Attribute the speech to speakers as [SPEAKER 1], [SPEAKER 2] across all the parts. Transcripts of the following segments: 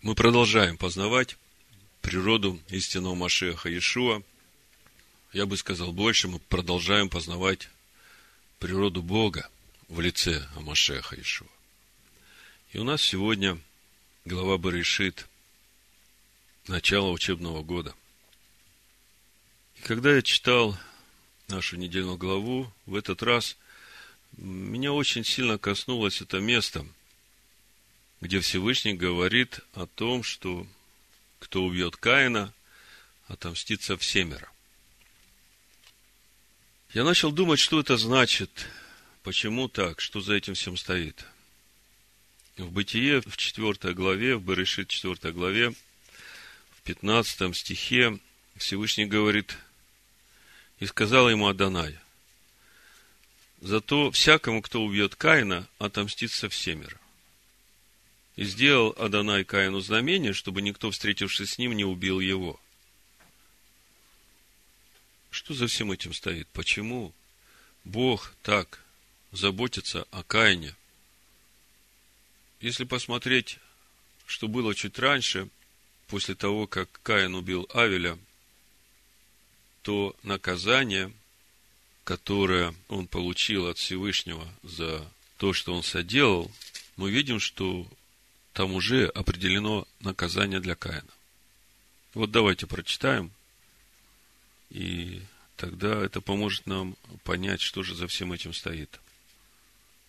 [SPEAKER 1] Мы продолжаем познавать природу истинного Машеха Иешуа. Я бы сказал больше, мы продолжаем познавать природу Бога в лице Амашеха Иешуа. И у нас сегодня глава Баришит, начало учебного года. И когда я читал нашу недельную главу, в этот раз меня очень сильно коснулось это место – где Всевышний говорит о том, что кто убьет Каина, отомстится всемеро. Я начал думать, что это значит, почему так, что за этим всем стоит. В Бытие, в 4 главе, в Берешит 4 главе, в 15 стихе Всевышний говорит, и сказал ему Адонай, зато всякому, кто убьет Каина, отомстится всемеро. И сделал Адонай Каину знамение, чтобы никто, встретившись с ним, не убил его. Что за всем этим стоит? Почему Бог так заботится о Каине? Если посмотреть, что было чуть раньше, после того, как Каин убил Авеля, то наказание, которое он получил от Всевышнего за то, что он соделал, мы видим, что там уже определено наказание для Каина. Вот давайте прочитаем, и тогда это поможет нам понять, что же за всем этим стоит.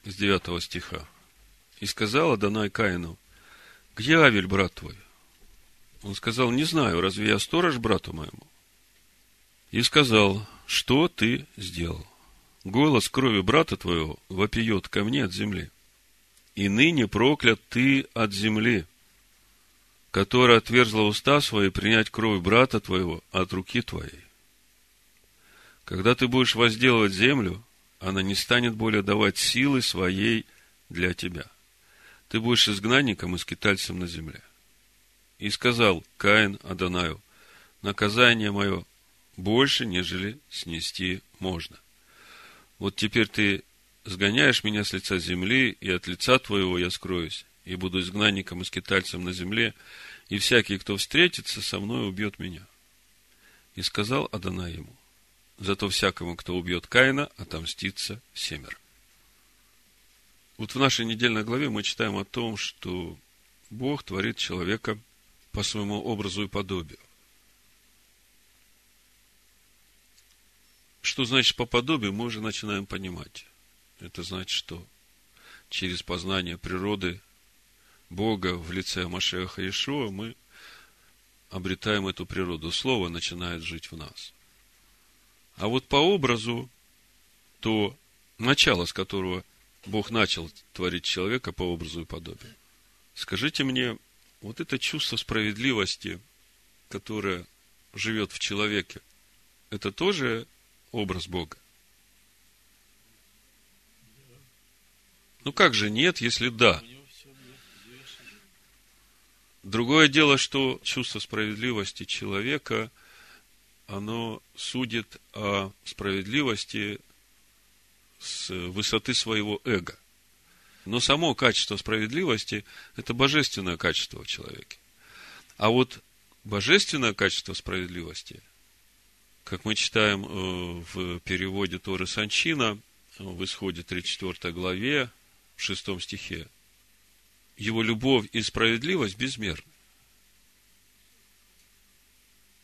[SPEAKER 1] С 9 стиха. «И сказала Данай Каину, где Авель, брат твой? Он сказал, не знаю, разве я сторож брату моему? И сказал, что ты сделал? Голос крови брата твоего вопиет ко мне от земли и ныне проклят ты от земли, которая отверзла уста свои принять кровь брата твоего от руки твоей. Когда ты будешь возделывать землю, она не станет более давать силы своей для тебя. Ты будешь изгнанником и скитальцем на земле. И сказал Каин Адонаю, наказание мое больше, нежели снести можно. Вот теперь ты сгоняешь меня с лица земли, и от лица твоего я скроюсь, и буду изгнанником и скитальцем на земле, и всякий, кто встретится со мной, убьет меня. И сказал Адана ему, зато всякому, кто убьет Каина, отомстится семер. Вот в нашей недельной главе мы читаем о том, что Бог творит человека по своему образу и подобию. Что значит по подобию, мы уже начинаем понимать. Это значит, что через познание природы Бога в лице Машеха Иешуа мы обретаем эту природу. Слово начинает жить в нас. А вот по образу, то начало, с которого Бог начал творить человека по образу и подобию. Скажите мне, вот это чувство справедливости, которое живет в человеке, это тоже образ Бога? Ну как же нет, если да? Другое дело, что чувство справедливости человека, оно судит о справедливости с высоты своего эго. Но само качество справедливости – это божественное качество в человеке. А вот божественное качество справедливости, как мы читаем э, в переводе Торы Санчина, в исходе 34 главе, в шестом стихе. Его любовь и справедливость безмерны.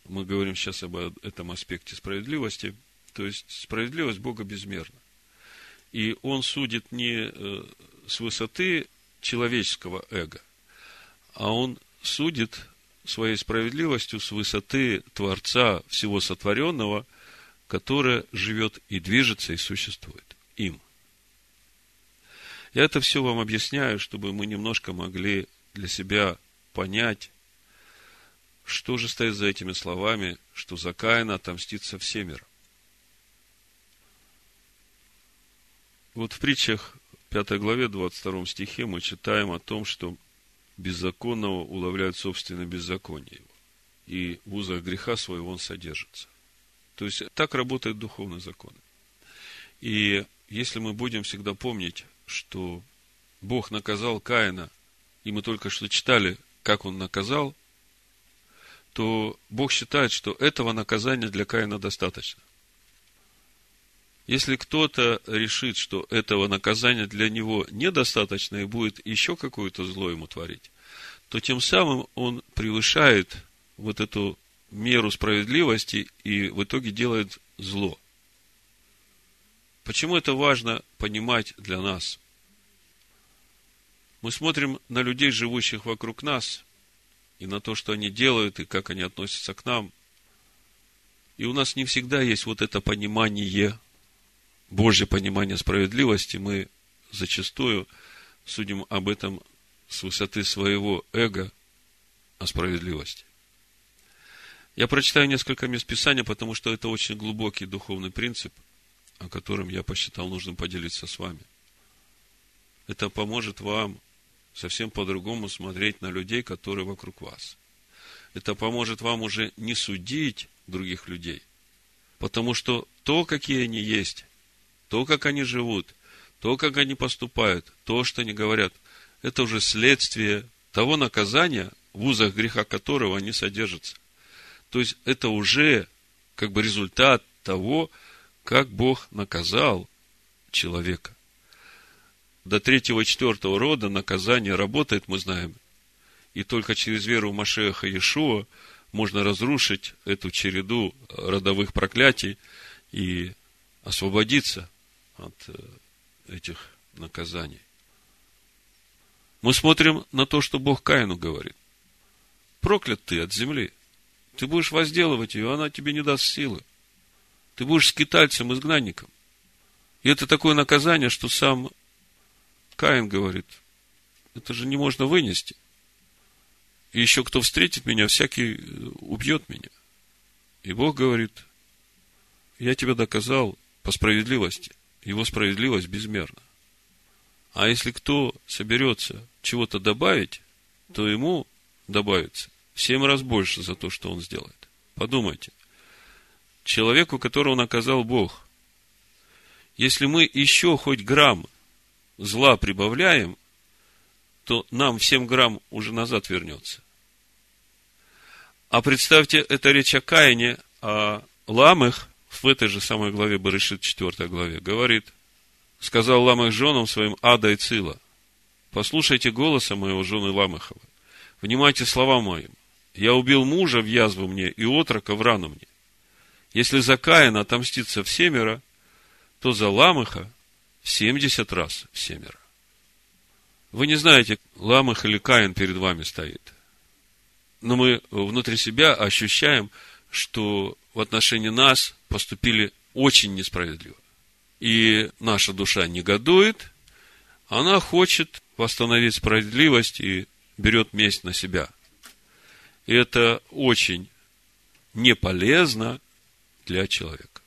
[SPEAKER 1] Мы говорим сейчас об этом аспекте справедливости. То есть, справедливость Бога безмерна. И Он судит не э, с высоты человеческого эго, а Он судит своей справедливостью с высоты Творца всего сотворенного, которое живет и движется и существует им. Я это все вам объясняю, чтобы мы немножко могли для себя понять, что же стоит за этими словами, что за Каина отомстится всемир. Вот в притчах 5 главе 22 стихе мы читаем о том, что беззаконного уловляют собственное беззаконие его, и в узах греха своего он содержится. То есть, так работает духовный закон. И если мы будем всегда помнить что Бог наказал Каина, и мы только что читали как он наказал, то Бог считает, что этого наказания для Каина достаточно. Если кто-то решит, что этого наказания для него недостаточно и будет еще какое-то зло ему творить, то тем самым он превышает вот эту меру справедливости и в итоге делает зло. Почему это важно понимать для нас? Мы смотрим на людей, живущих вокруг нас, и на то, что они делают, и как они относятся к нам. И у нас не всегда есть вот это понимание, Божье понимание справедливости. Мы зачастую судим об этом с высоты своего эго о справедливости. Я прочитаю несколько мест Писания, потому что это очень глубокий духовный принцип, о котором я посчитал нужным поделиться с вами. Это поможет вам совсем по-другому смотреть на людей, которые вокруг вас. Это поможет вам уже не судить других людей, потому что то, какие они есть, то, как они живут, то, как они поступают, то, что они говорят, это уже следствие того наказания, в узах греха которого они содержатся. То есть это уже как бы результат того, как Бог наказал человека. До третьего и четвертого рода наказание работает, мы знаем. И только через веру в Машеха Иешуа можно разрушить эту череду родовых проклятий и освободиться от э, этих наказаний. Мы смотрим на то, что Бог Каину говорит. Проклят ты от земли – ты будешь возделывать ее, она тебе не даст силы. Ты будешь скитальцем, изгнанником. И это такое наказание, что сам Каин говорит, это же не можно вынести. И еще кто встретит меня, всякий э, убьет меня. И Бог говорит, я тебя доказал по справедливости. Его справедливость безмерна. А если кто соберется чего-то добавить, то ему добавится в семь раз больше за то, что он сделает. Подумайте. Человеку, которого наказал Бог, если мы еще хоть грамм зла прибавляем, то нам в 7 грамм уже назад вернется. А представьте, это речь о Каине, о Ламах в этой же самой главе Барышит, 4 главе, говорит, сказал Ламах женам своим Ада и Цила, послушайте голоса моего жены Ламахова, внимайте слова моим, я убил мужа в язву мне и отрока в рану мне. Если за Каина отомститься в семеро, то за Ламыха в семьдесят раз в семеро. Вы не знаете, Ламых или Каин перед вами стоит. Но мы внутри себя ощущаем, что в отношении нас поступили очень несправедливо. И наша душа негодует, она хочет восстановить справедливость и берет месть на себя. И это очень не полезно для человека.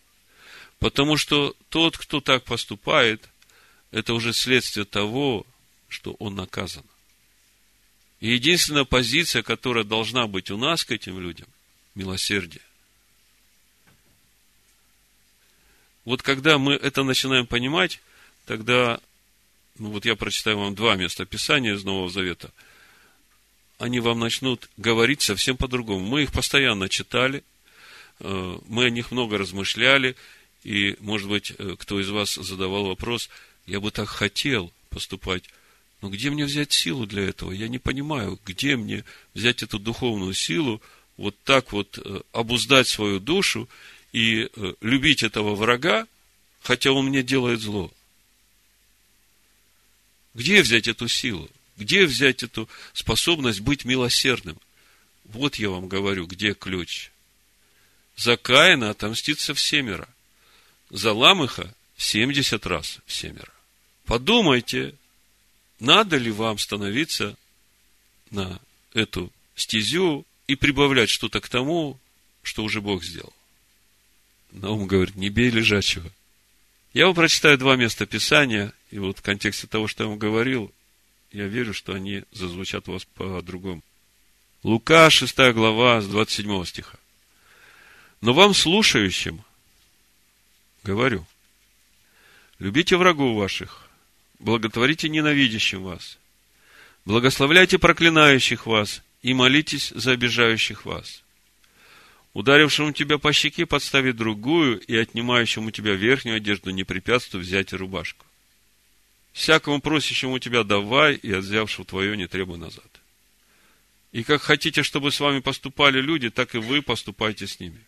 [SPEAKER 1] Потому что тот, кто так поступает, это уже следствие того, что он наказан. И единственная позиция, которая должна быть у нас к этим людям – милосердие. Вот когда мы это начинаем понимать, тогда, ну вот я прочитаю вам два места Писания из Нового Завета – они вам начнут говорить совсем по-другому. Мы их постоянно читали, мы о них много размышляли, и, может быть, э, кто из вас задавал вопрос, я бы так хотел поступать, но где мне взять силу для этого? Я не понимаю, где мне взять эту духовную силу, вот так вот э, обуздать свою душу и любить этого врага, хотя он мне делает зло. Где взять эту силу? Где взять эту способность быть милосердным? Вот я вам говорю, где ключ. За Каина отомстится в семеро. За Ламыха в семьдесят раз в семеро. Подумайте, надо ли вам становиться на эту стезю и прибавлять что-то к тому, что уже Бог сделал. Наум говорит, не бей лежачего. Я вам прочитаю два места Писания, и вот в контексте того, что я вам говорил, я верю, что они зазвучат у вас по-другому. Лука, 6 глава, с 27 стиха. Но вам, слушающим, говорю, любите врагов ваших, благотворите ненавидящим вас, благословляйте проклинающих вас и молитесь за обижающих вас. Ударившему тебя по щеке подстави другую, и отнимающему тебя верхнюю одежду не препятствуй взять и рубашку. Всякому просящему тебя давай, и от взявшего твое не требуй назад. И как хотите, чтобы с вами поступали люди, так и вы поступайте с ними.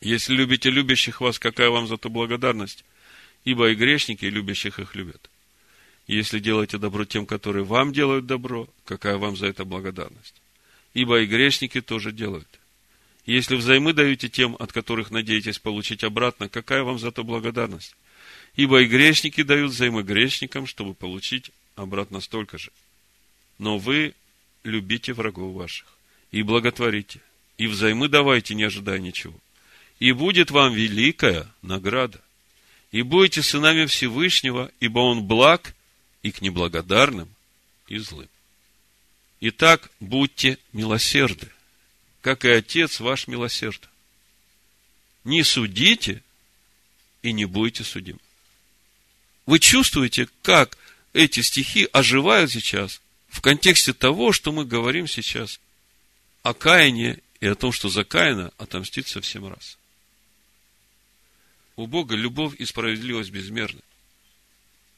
[SPEAKER 1] Если любите любящих вас, какая вам за то благодарность? Ибо и грешники, и любящих их любят. Если делаете добро тем, которые вам делают добро, какая вам за это благодарность? Ибо и грешники тоже делают. Если взаймы даете тем, от которых надеетесь получить обратно, какая вам за то благодарность? Ибо и грешники дают взаймы грешникам, чтобы получить обратно столько же. Но вы любите врагов ваших и благотворите, и взаймы давайте, не ожидая ничего. И будет вам великая награда. И будете сынами Всевышнего, ибо Он благ и к неблагодарным, и злым. Итак, будьте милосерды, как и Отец ваш милосерд. Не судите и не будете судимы. Вы чувствуете, как эти стихи оживают сейчас в контексте того, что мы говорим сейчас о Каине и о том, что за Каина отомстит со всем раз. У Бога любовь и справедливость безмерны.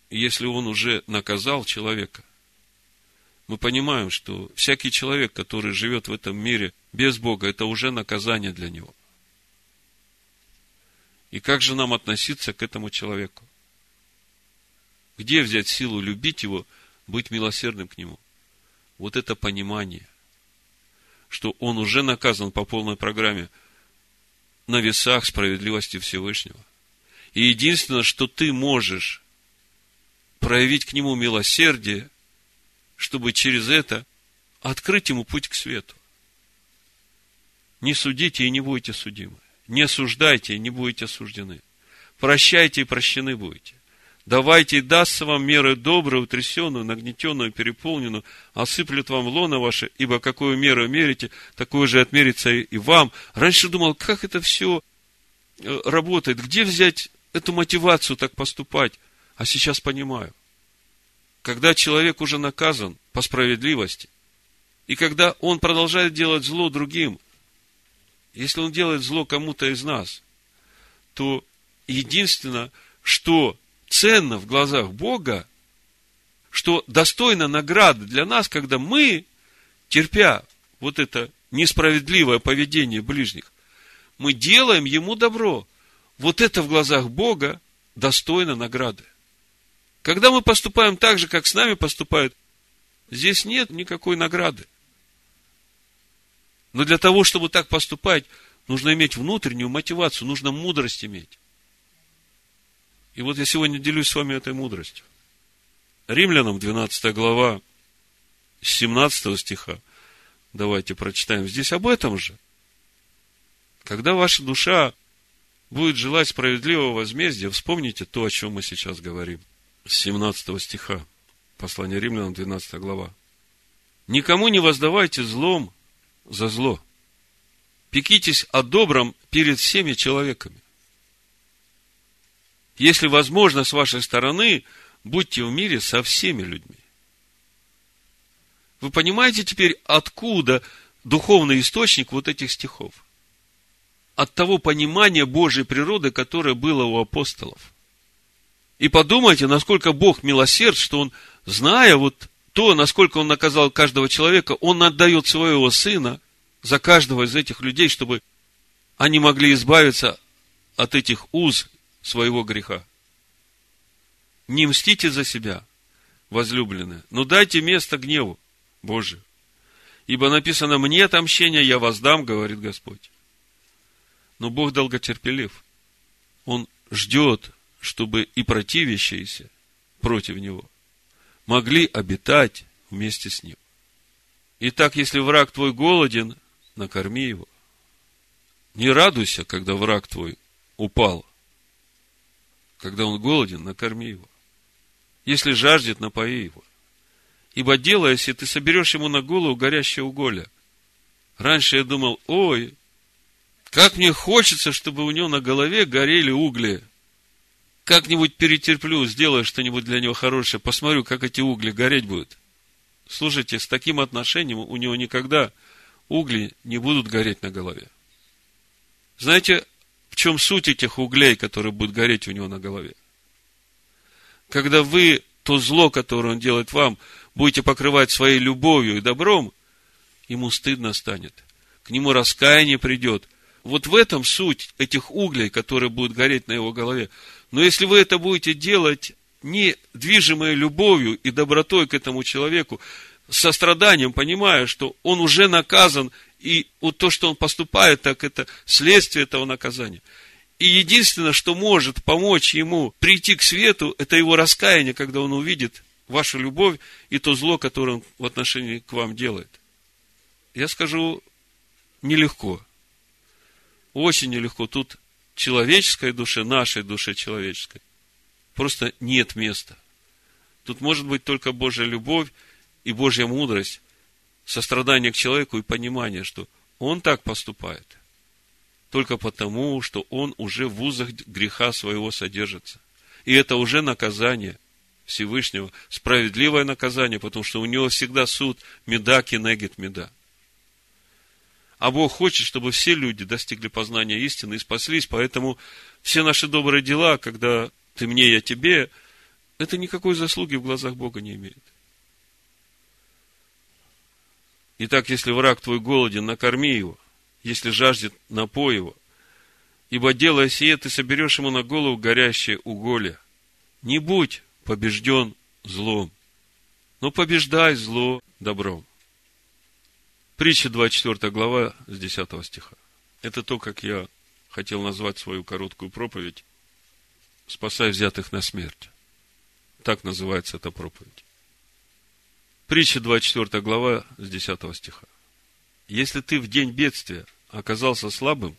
[SPEAKER 1] И если Он уже наказал человека, мы понимаем, что всякий человек, который живет в этом мире без Бога, это уже наказание для него. И как же нам относиться к этому человеку? Где взять силу любить его, быть милосердным к нему? вот это понимание, что он уже наказан по полной программе на весах справедливости Всевышнего. И единственное, что ты можешь проявить к нему милосердие, чтобы через это открыть ему путь к свету. Не судите и не будете судимы. Не осуждайте и не будете осуждены. Прощайте и прощены будете. Давайте и дастся вам меры добрую, утрясенную, нагнетенную, переполненную, осыплют вам лона ваше, ибо какую меру мерите, такое же отмерится и вам. Раньше думал, как это все э, работает, где взять эту мотивацию так поступать, а сейчас понимаю. Когда человек уже наказан по справедливости, и когда он продолжает делать зло другим, если он делает зло кому-то из нас, то единственное, что ценно в глазах Бога, что достойно награды для нас, когда мы, терпя вот это несправедливое поведение ближних, мы делаем ему добро. Вот это в глазах Бога достойно награды. Когда мы поступаем так же, как с нами поступают, здесь нет никакой награды. Но для того, чтобы так поступать, нужно иметь внутреннюю мотивацию, нужно мудрость иметь. И вот я сегодня делюсь с вами этой мудростью. Римлянам 12 глава, 17 стиха. Давайте прочитаем здесь об этом же. Когда ваша душа будет желать справедливого возмездия, вспомните то, о чем мы сейчас говорим. С 17 стиха. Послание Римлянам, 12 глава. Никому не воздавайте злом за зло. Пекитесь о добром перед всеми человеками. Если возможно с вашей стороны, будьте в мире со всеми людьми. Вы понимаете теперь, откуда духовный источник вот этих стихов? От того понимания Божьей природы, которое было у апостолов. И подумайте, насколько Бог милосерд, что Он, зная вот то, насколько Он наказал каждого человека, Он отдает своего Сына за каждого из этих людей, чтобы они могли избавиться от этих уз своего греха. Не мстите за себя, возлюбленные, но дайте место гневу Божию. Ибо написано, мне отомщение я воздам, говорит Господь. Но Бог долготерпелив. Он ждет, чтобы и противящиеся против Него могли обитать вместе с Ним. Итак, если враг твой голоден, накорми его. Не радуйся, когда враг твой упал, когда он голоден, накорми его. Если жаждет, напои его. Ибо делая, если ты соберешь ему на голову горящее уголье. Раньше я думал, ой, как мне хочется, чтобы у него на голове горели угли. Как-нибудь перетерплю, сделаю что-нибудь для него хорошее, посмотрю, как эти угли гореть будут. слушайте, с таким отношением у него никогда угли не будут гореть на голове. Знаете, в чем суть этих углей, которые будут гореть у него на голове? Когда вы то зло, которое он делает вам, будете покрывать своей любовью и добром, ему стыдно станет. К нему раскаяние придет. Вот в этом суть этих углей, которые будут гореть на его голове. Но если вы это будете делать не движимой любовью и добротой к этому человеку, состраданием, понимая, что он уже наказан, и вот то, что он поступает, так это следствие этого наказания. И единственное, что может помочь ему прийти к свету, это его раскаяние, когда он увидит вашу любовь и то зло, которое он в отношении к вам делает. Я скажу, нелегко. Очень нелегко. Тут человеческой душе, нашей душе человеческой, просто нет места. Тут может быть только Божья любовь и Божья мудрость, сострадание к человеку и понимание, что он так поступает только потому, что он уже в узах греха своего содержится. И это уже наказание Всевышнего, справедливое наказание, потому что у него всегда суд меда кинегит меда. А Бог хочет, чтобы все люди достигли познания истины и спаслись, поэтому все наши добрые дела, когда ты мне, я тебе, это никакой заслуги в глазах Бога не имеет. Итак, если враг твой голоден, накорми его. Если жаждет, напой его. Ибо делая сие, ты соберешь ему на голову горящее уголье. Не будь побежден злом, но побеждай зло добром. Притча 24 глава с 10 стиха. Это то, как я хотел назвать свою короткую проповедь «Спасай взятых на смерть». Так называется эта проповедь. Притча 24 глава с 10 стиха. Если ты в день бедствия оказался слабым,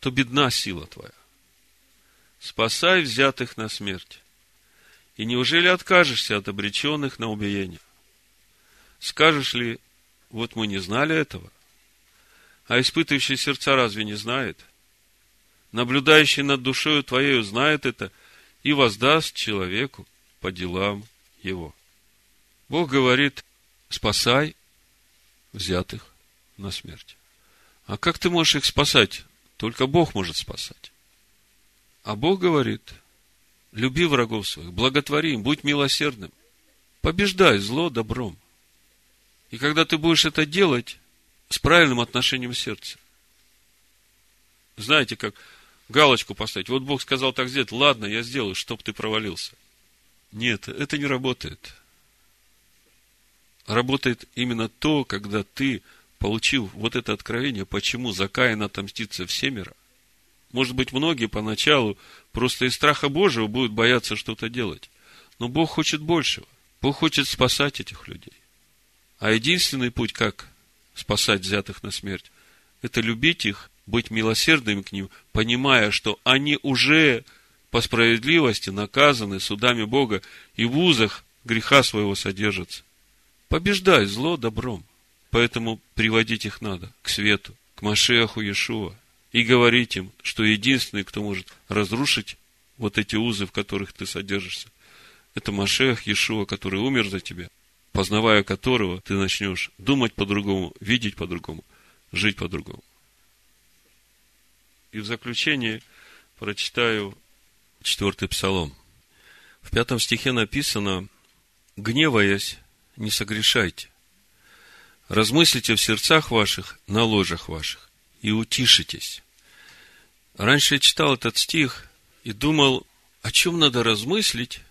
[SPEAKER 1] то бедна сила твоя. Спасай взятых на смерть. И неужели откажешься от обреченных на убиение? Скажешь ли, вот мы не знали этого. А испытывающий сердца разве не знает? Наблюдающий над душою твоею знает это и воздаст человеку по делам его. Бог говорит, спасай взятых на смерть. А как ты можешь их спасать? Только Бог может спасать. А Бог говорит, люби врагов своих, благотвори им, будь милосердным, побеждай зло добром. И когда ты будешь это делать с правильным отношением сердца, знаете, как галочку поставить. Вот Бог сказал так сделать, ладно, я сделаю, чтоб ты провалился. Нет, это не работает. Работает именно то, когда ты, получил вот это откровение, почему за Каина отомстится всемиро. Может быть, многие поначалу просто из страха Божьего будут бояться что-то делать. Но Бог хочет большего. Бог хочет спасать этих людей. А единственный путь, как спасать взятых на смерть, это любить их, быть милосердным к ним, понимая, что они уже по справедливости наказаны судами Бога и в узах греха своего содержатся. Побеждай зло добром. Поэтому приводить их надо к свету, к Машеху Иешуа, и говорить им, что единственный, кто может разрушить вот эти узы, в которых ты содержишься, это Машех Иешуа, который умер за тебя, познавая которого ты начнешь думать по-другому, видеть по-другому, жить по-другому. И в заключение прочитаю четвертый псалом. В пятом стихе написано, «Гневаясь, не согрешайте. Размыслите в сердцах ваших, на ложах ваших, и утишитесь». Раньше я читал этот стих и думал, о чем надо размыслить,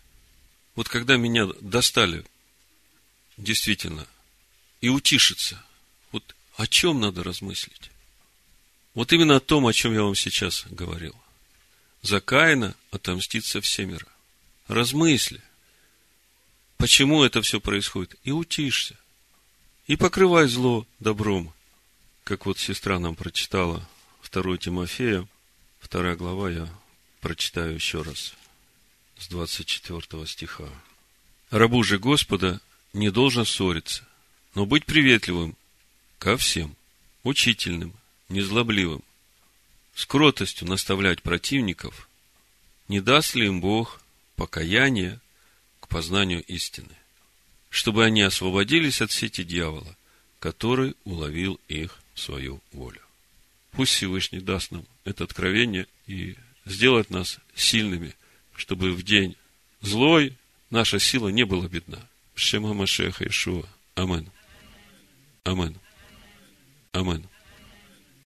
[SPEAKER 1] вот когда меня достали действительно, и утишиться. Вот о чем надо размыслить? Вот именно о том, о чем я вам сейчас говорил. За Каина отомстится всемира. Размысли. Почему это все происходит? И утишься. И покрывай зло добром. Как вот сестра нам прочитала 2 Тимофея, вторая глава, я прочитаю еще раз с 24 стиха. Рабу же Господа не должен ссориться, но быть приветливым ко всем, учительным, незлобливым, с кротостью наставлять противников, не даст ли им Бог покаяние к познанию истины. чтобы они освободились от сети дьявола, который уловил их в свою волю. Пусть Всевышний даст нам это откровение и сделает нас сильными, чтобы в день злой наша сила не была бедна. Шема Машеха Ишуа. Амен. Амен. Амен.